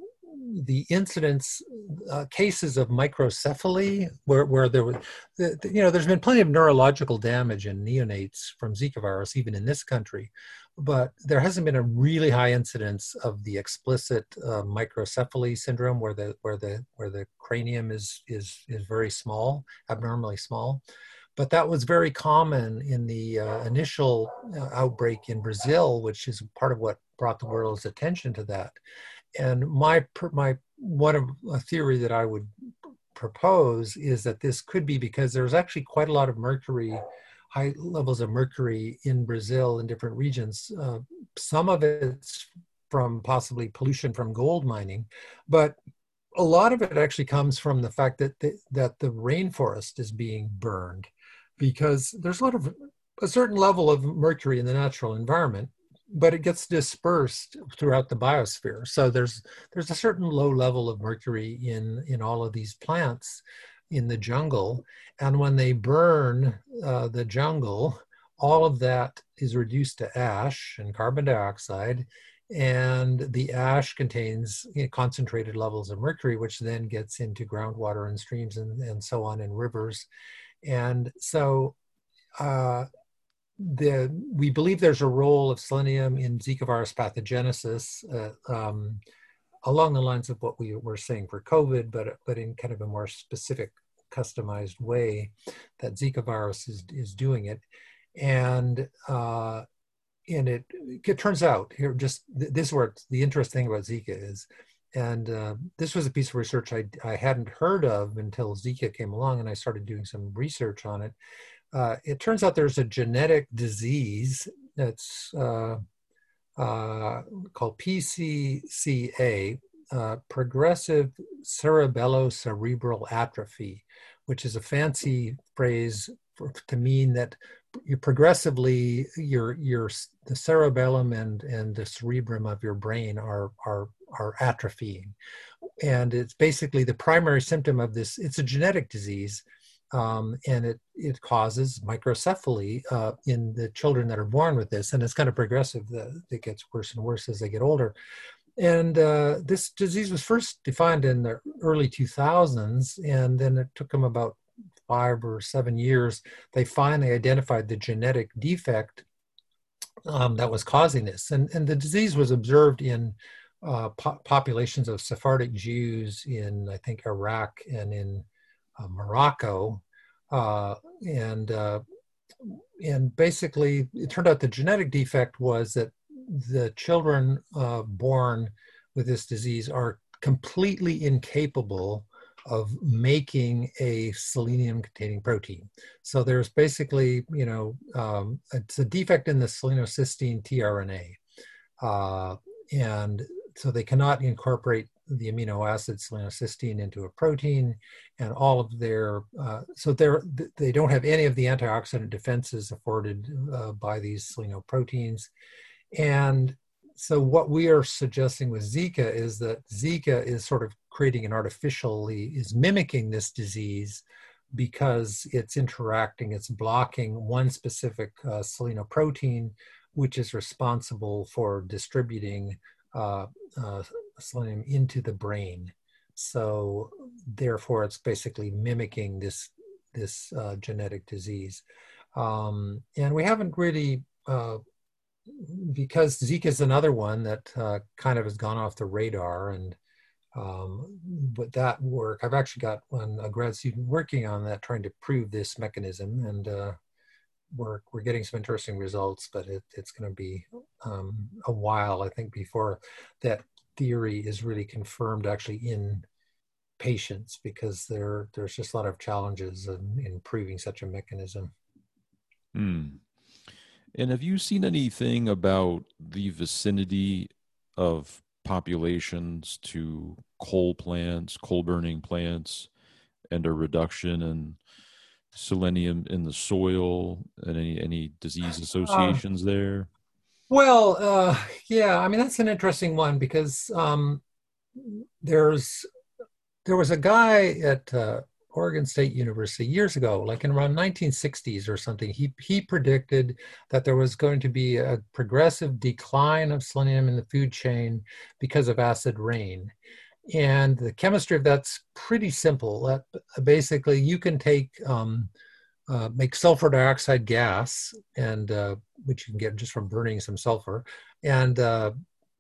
the incidence uh, cases of microcephaly where, where there was you know there's been plenty of neurological damage in neonates from zika virus even in this country but there hasn't been a really high incidence of the explicit uh, microcephaly syndrome where the where the where the cranium is is is very small abnormally small but that was very common in the uh, initial uh, outbreak in Brazil, which is part of what brought the world's attention to that. And my my one of a theory that I would propose is that this could be because there's actually quite a lot of mercury high levels of mercury in Brazil in different regions. Uh, some of it's from possibly pollution from gold mining, but a lot of it actually comes from the fact that the, that the rainforest is being burned because there's a lot of a certain level of mercury in the natural environment but it gets dispersed throughout the biosphere. So there's there's a certain low level of mercury in in all of these plants in the jungle, and when they burn uh, the jungle, all of that is reduced to ash and carbon dioxide, and the ash contains you know, concentrated levels of mercury, which then gets into groundwater and streams and, and so on in rivers, and so. Uh, the we believe there's a role of selenium in Zika virus pathogenesis uh, um, along the lines of what we were saying for COVID, but but in kind of a more specific, customized way that Zika virus is is doing it, and uh, and it it turns out here just this is where the interesting thing about Zika is. And uh, this was a piece of research I, I hadn't heard of until Zika came along, and I started doing some research on it uh, it turns out there's a genetic disease that's uh, uh, called PCCA, uh, progressive cerebellocerebral atrophy, which is a fancy phrase for, to mean that you progressively your your the cerebellum and and the cerebrum of your brain are are are atrophying. And it's basically the primary symptom of this it's a genetic disease um, and it it causes microcephaly uh, in the children that are born with this, and it's kind of progressive. The, it gets worse and worse as they get older. And uh, this disease was first defined in the early 2000s, and then it took them about five or seven years. They finally identified the genetic defect um, that was causing this, and and the disease was observed in uh, po- populations of Sephardic Jews in I think Iraq and in Morocco, uh, and uh, and basically it turned out the genetic defect was that the children uh, born with this disease are completely incapable of making a selenium containing protein. So there's basically, you know, um, it's a defect in the selenocysteine tRNA. Uh, and so they cannot incorporate the amino acid selenocysteine into a protein and all of their uh, so they're they don't have any of the antioxidant defenses afforded uh, by these selenoproteins and so what we are suggesting with zika is that zika is sort of creating an artificially is mimicking this disease because it's interacting it's blocking one specific uh, selenoprotein which is responsible for distributing uh, uh, selenium into the brain. So therefore, it's basically mimicking this this uh, genetic disease. Um, and we haven't really, uh, because Zika is another one that uh, kind of has gone off the radar. And um, with that work, I've actually got one a grad student working on that, trying to prove this mechanism. And uh, we're we're getting some interesting results, but it, it's going to be um, a while, I think, before that theory is really confirmed actually in patients because there there's just a lot of challenges in, in proving such a mechanism. Hmm. And have you seen anything about the vicinity of populations to coal plants, coal burning plants, and a reduction in selenium in the soil and any any disease uh, associations uh, there? Well, uh, yeah, I mean that's an interesting one because um, there's there was a guy at uh, Oregon State University years ago, like in around 1960s or something. He he predicted that there was going to be a progressive decline of selenium in the food chain because of acid rain, and the chemistry of that's pretty simple. That basically you can take um, uh, make sulfur dioxide gas, and uh, which you can get just from burning some sulfur, and uh,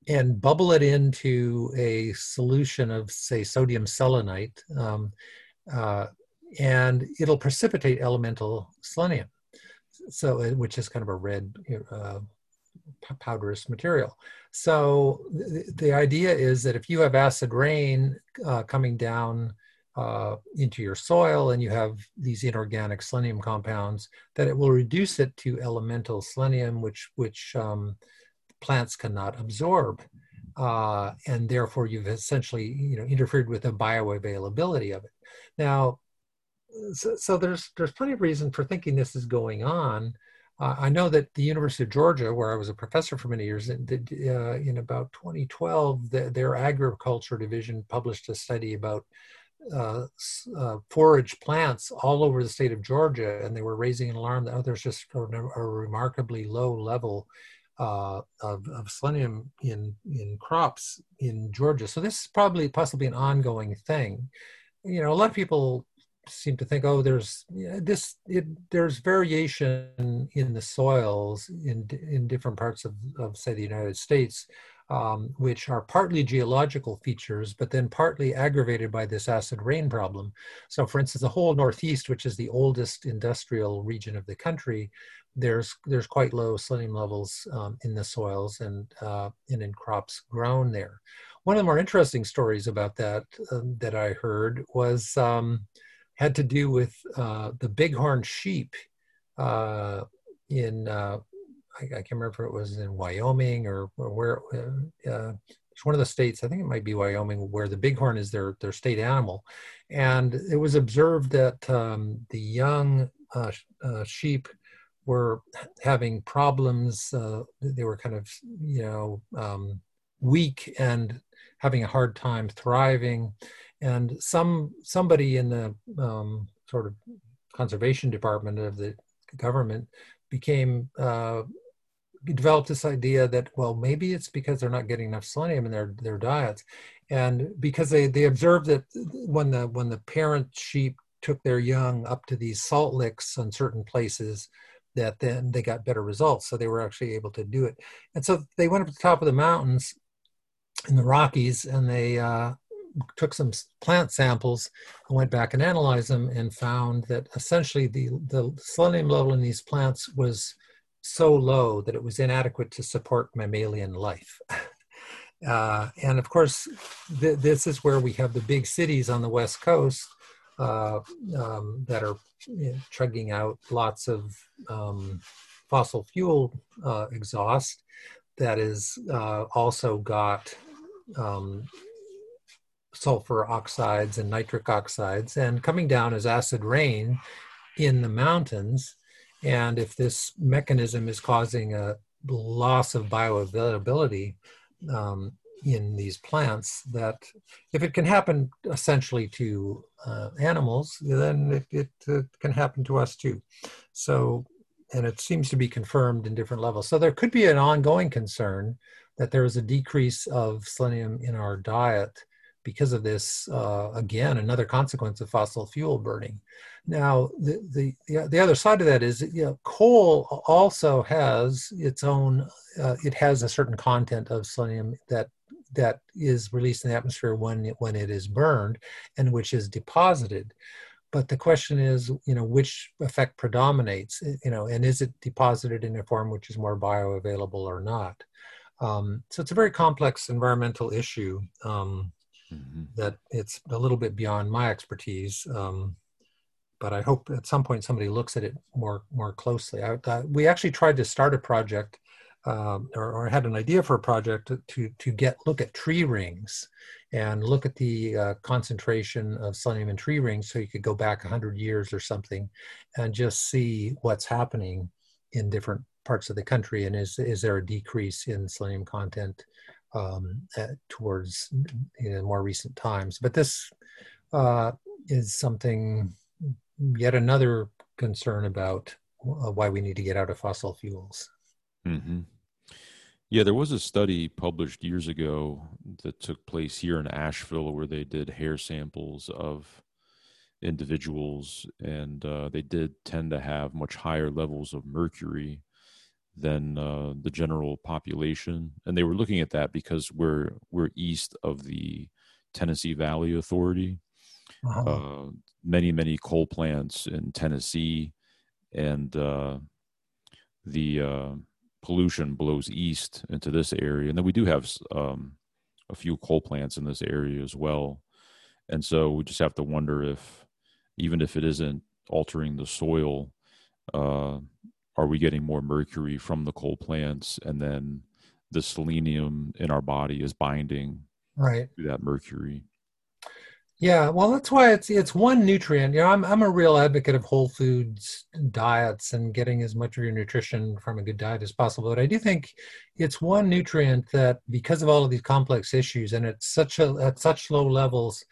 and bubble it into a solution of say sodium selenite, um, uh, and it'll precipitate elemental selenium. So, uh, which is kind of a red powderous material. So the, the, idea is that if you have acid rain coming down uh, into your soil and you have these inorganic selenium compounds, that it will reduce it to elemental selenium, which which um, plants cannot absorb. Uh, and therefore you've essentially you know interfered with the bioavailability of it. Now, so, so, there's there's plenty of reason for thinking this is going on. Uh, I know that the University of Georgia, where I was a professor for many years, did, uh, in about 2012, the, their agriculture division published a study about uh, uh, forage plants all over the state of Georgia, and they were raising an alarm that oh, there's just a, a remarkably low level uh, of, of, selenium in in crops in Georgia. So this is probably possibly an ongoing thing. You know, a lot of people seem to think, oh, there's this. It, there's variation in the soils in in different parts of, of say the United States, um, which are partly geological features, but then partly aggravated by this acid rain problem. So, for instance, the whole Northeast, which is the oldest industrial region of the country, there's there's quite low selenium levels um, in the soils and uh, and in crops grown there. One of the more interesting stories about that um, that I heard was um, had to do with uh, the bighorn sheep uh, in uh, I, I, can't remember if it was in Wyoming or, or where uh, uh, it's one of the states I think it might be Wyoming where the bighorn is their their state animal, and it was observed that um, the young sheep were having problems. Uh, they were kind of, you know, um, weak and having a hard time thriving. And some somebody in the um, sort of conservation department of the government became uh, developed this idea that well maybe it's because they're not getting enough selenium in their their diets and because they they observed that when the when the parent sheep took their young up to these salt licks on certain places that then they got better results. So they were actually able to do it. And so they went up to the top of the mountains in the Rockies and they uh, took some plant samples and went back and analyzed them and found that essentially the, the selenium level in these plants was so low that it was inadequate to support mammalian life. Uh, and of course, th- this is where we have the big cities on the West Coast uh, um, that are you know, chugging out lots of um, fossil fuel uh, exhaust that is uh, also got um, sulfur oxides and nitric oxides and coming down as acid rain in the mountains. And if this mechanism is causing a loss of bioavailability, um, in these plants that if it can happen essentially to uh, animals, then it, it uh, can happen to us too. So, and it seems to be confirmed in different levels. So there could be an ongoing concern that there is a decrease of selenium in our diet because of this. Uh, again, another consequence of fossil fuel burning. Now, the, the, the other side of that is, you know, coal also has its own, uh, it has a certain content of selenium that that is released in the atmosphere when it, when it is burned and which is deposited but the question is you know which effect predominates you know and is it deposited in a form which is more bioavailable or not um, so it's a very complex environmental issue um, mm-hmm. that it's a little bit beyond my expertise um, but I hope at some point somebody looks at it more more closely. I, uh, we actually tried to start a project um, or, or, had an idea for a project to, to get look at tree rings and look at the uh, concentration of selenium in tree rings so you could go back 100 years or something and just see what's happening in different parts of the country and is, is there a decrease in selenium content um, at, towards you know, more recent times. But this uh, is something, yet another concern about uh, why we need to get out of fossil fuels. Mm-hmm. Yeah, there was a study published years ago that took place here in Asheville where they did hair samples of individuals, and uh, they did tend to have much higher levels of mercury than uh, the general population. And they were looking at that because we're we're east of the Tennessee Valley Authority. Uh-huh. Uh, many many coal plants in Tennessee, and uh, the uh, pollution blows east into this area, and then we do have um, a few coal plants in this area as well. And so we just have to wonder if, even if it isn't altering the soil, uh, are we getting more mercury from the coal plants, and then the selenium in our body is binding right to that mercury. Yeah, well, that's why it's it's one nutrient. You know, I'm I'm a real advocate of whole foods diets and getting as much of your nutrition from a good diet as possible. But I do think it's one nutrient that, because of all of these complex issues, and it's such a at such low levels,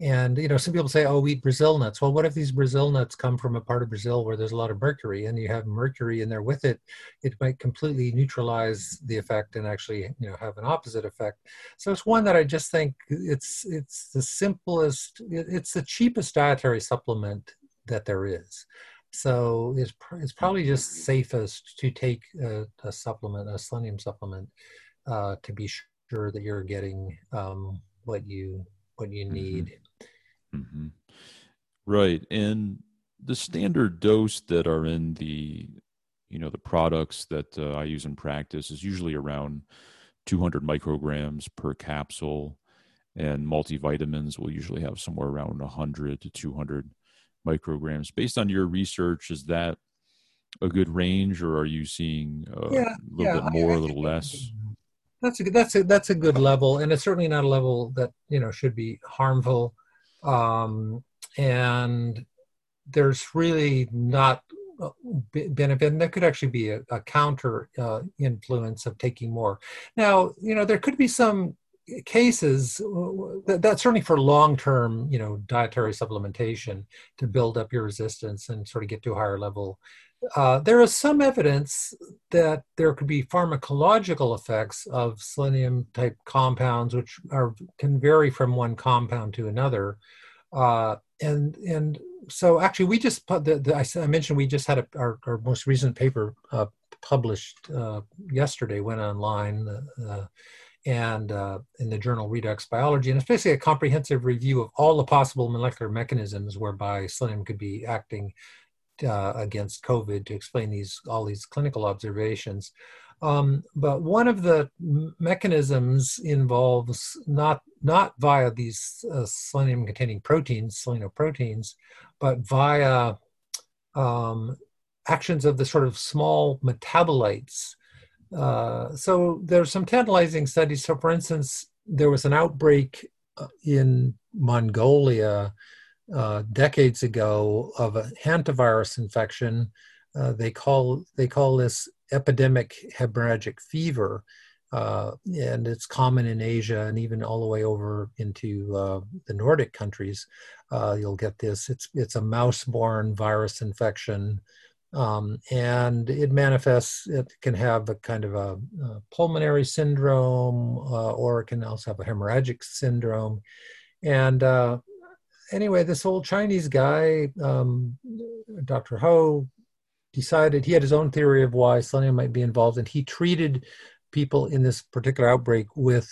and you know, some people say, "Oh, we eat Brazil nuts." Well, what if these Brazil nuts come from a part of Brazil where there's a lot of mercury, and you have mercury in there with it? It might completely neutralize the effect and actually, you know, have an opposite effect. So it's one that I just think it's it's the simplest, it's the cheapest dietary supplement that there is. So it's it's probably just safest to take a, a supplement, a selenium supplement, uh, to be sure that you're getting um, what you what you mm-hmm. need. Mm-hmm Mm-hmm. Right. And the standard dose that are in the you know the products that uh, I use in practice is usually around 200 micrograms per capsule, and multivitamins will usually have somewhere around 100 to 200 micrograms. Based on your research, is that a good range, or are you seeing uh, yeah, a little yeah, bit more, I, I a little less? That's a that's a that's a good level, and it's certainly not a level that you know should be harmful um, and there's really not benefit and there could actually be a, a counter uh, influence of taking more. Now you know there could be some cases that, that's certainly for long-term you know dietary supplementation to build up your resistance and sort of get to a higher level uh, there is some evidence that there could be pharmacological effects of selenium type compounds, which are can vary from one compound to another. Uh, and and so actually, we just the, the I, mentioned we just had a, our, our most recent paper uh, published uh, yesterday, went online. Uh, and uh, in the journal Redox Biology, and it's basically a comprehensive review of all the possible molecular mechanisms whereby selenium could be acting uh, against COVID to explain these all these clinical observations. Um, but one of the mechanisms involves not not via these uh, selenium-containing proteins, selenoproteins, but via um, actions of the sort of small metabolites. Uh, so there's some tantalizing studies. So, for instance, there was an outbreak uh, in Mongolia uh, decades ago of a hantavirus infection. Uh, they call they call this epidemic hemorrhagic fever, uh, and it's common in Asia and even all the way over into uh, the Nordic countries. Uh, you'll get this. It's it's a mouse-borne virus infection. Um, and it manifests, it can have a kind of a, a pulmonary syndrome, uh, or it can also have a hemorrhagic syndrome. And uh, anyway, this old Chinese guy, um, Dr. Ho, decided he had his own theory of why selenium might be involved, and he treated people in this particular outbreak with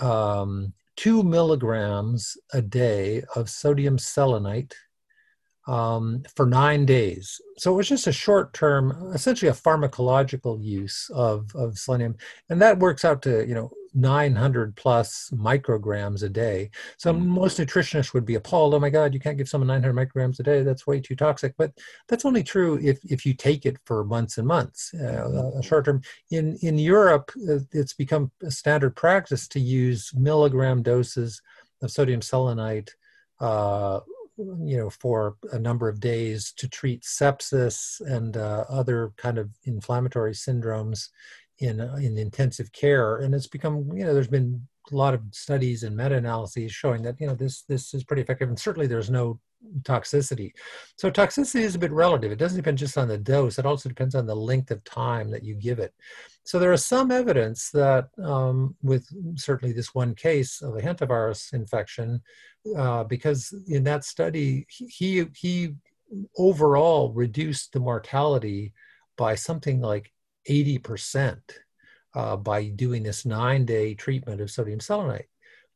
um, two milligrams a day of sodium selenite um, for nine days. So it was just a short term, essentially a pharmacological use of, of selenium. And that works out to, you know, 900 plus micrograms a day. So mm. most nutritionists would be appalled. Oh my God, you can't give someone 900 micrograms a day. That's way too toxic. But that's only true if, if you take it for months and months. Uh, short term. In in Europe, uh, it's become a standard practice to use milligram doses of sodium selenite. Uh, you know, for a number of days to treat sepsis and uh, other kind of inflammatory syndromes in uh, in intensive care, and it's become you know there's been a lot of studies and meta-analyses showing that you know this this is pretty effective, and certainly there's no toxicity. So toxicity is a bit relative. It doesn't depend just on the dose. It also depends on the length of time that you give it. So there is some evidence that um, with certainly this one case of a hantavirus infection, uh, because in that study he he overall reduced the mortality by something like 80% uh, by doing this nine day treatment of sodium selenite.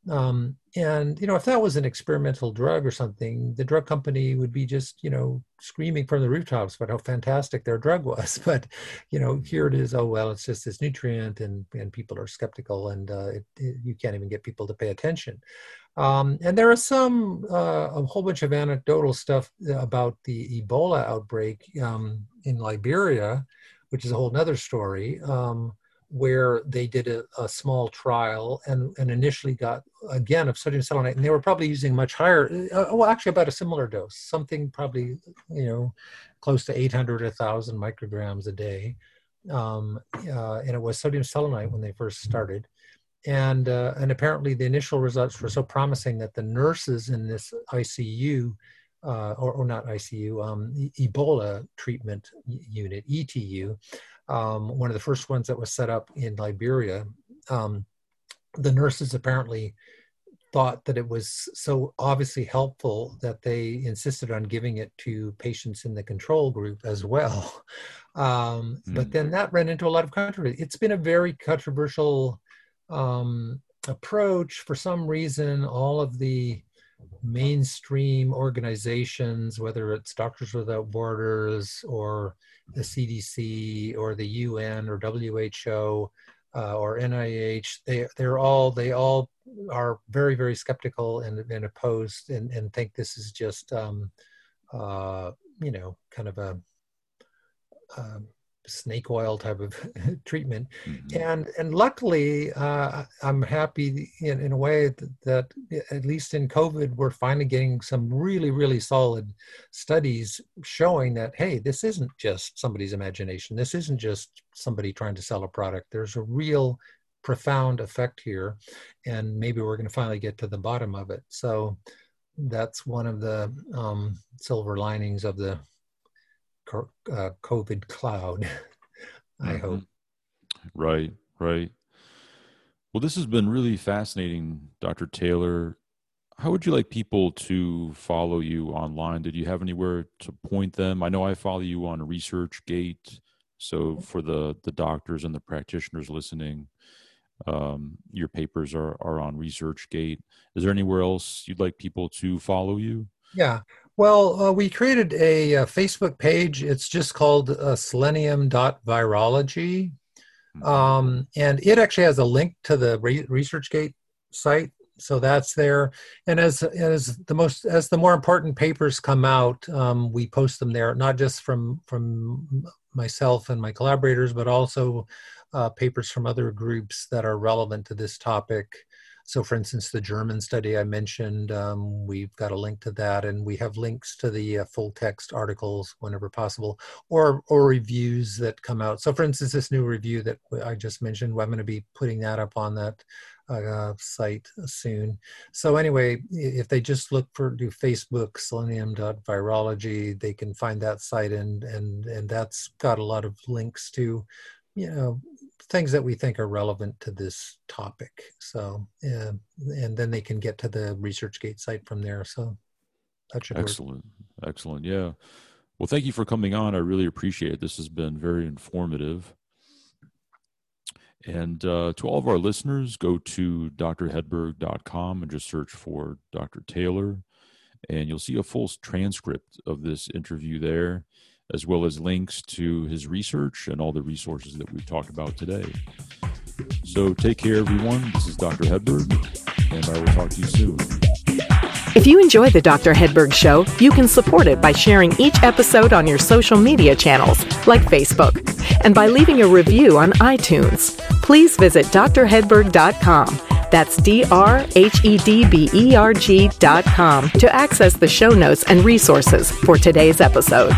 Um, and, you know, if that was an experimental drug or something, the drug company would be just, you know, screaming from the rooftops about how fantastic their drug was. But, you know, here it is, oh, well, it's just this nutrient and, and people are skeptical and uh, it, it, you can't even get people to pay attention. Um, and there are some, uh, a whole bunch of anecdotal stuff about the Ebola outbreak um, in Liberia which is a whole nother story. Um, where they did a, a, small trial and, and initially got again of sodium selenite and they were probably using much higher uh, well actually about a similar dose something probably you know close to 800 1000 micrograms a day um, uh, and it was sodium selenite when they first started and uh, and apparently the initial results were so promising that the nurses in this icu uh, or, or not icu um, ebola treatment unit etu um, one of the first ones that was set up in Liberia. Um, the nurses apparently thought that it was so obviously helpful that they insisted on giving it to patients in the control group as well. Um, mm. But then that ran into a lot of controversy. It's been a very controversial um, approach. For some reason, all of the mainstream organizations, whether it's Doctors Without Borders or the CDC or the UN or WHO uh, or NIH, they they're all they all are very very skeptical and, and opposed and, and think this is just um, uh, you know kind of a um, snake oil type of treatment. Mm-hmm. and and luckily uh, i'm happy in, in a way that, that, at least in covid we're finally getting some really really solid studies showing that hey this isn't just somebody's imagination. This isn't just somebody trying to sell a product. There's a real profound effect here and maybe we're going to finally get to the bottom of it. So that's one of the um, silver linings of the uh, COVID cloud. I mm-hmm. hope. Right, right. Well, this has been really fascinating, Dr. Taylor. How would you like people to follow you online? Did you have anywhere to point them? I know I follow you on ResearchGate. So for the the doctors and the practitioners listening, um, your papers are are on ResearchGate. Is there anywhere else you'd like people to follow you? Yeah. Well, uh, we created a, a, uh, Facebook page. It's just called uh, selenium.virology. Mm-hmm. Um, and it actually has a link to the Re- ResearchGate site. So that's there. And as, as the most, as the more important papers come out, um, we post them there, not just from, from myself and my collaborators, but also uh, papers from other groups that are relevant to this topic. So, for instance, the German study I mentioned, um, we've got a link to that, and we have links to the uh, full text articles whenever possible, or or reviews that come out. So, for instance, this new review that I just mentioned, I'm going to be putting that up on that uh, site soon. So anyway, if they just look for do Facebook selenium.virology, they can find that site and and and that's got a lot of links to you know things that we think are relevant to this topic. So, and then they can get to the ResearchGate site from there. So that should excellent, work. excellent. Yeah. Well, thank you for coming on. I really appreciate it. This has been very informative. And uh, to all of our listeners, go to drhedberg.com and just search for Dr. Taylor, and you'll see a full transcript of this interview there as well as links to his research and all the resources that we've talked about today. So take care, everyone. This is Dr. Hedberg, and I will talk to you soon. If you enjoy the Dr. Hedberg Show, you can support it by sharing each episode on your social media channels, like Facebook, and by leaving a review on iTunes. Please visit drhedberg.com. That's D R H E D B E R G.com to access the show notes and resources for today's episode.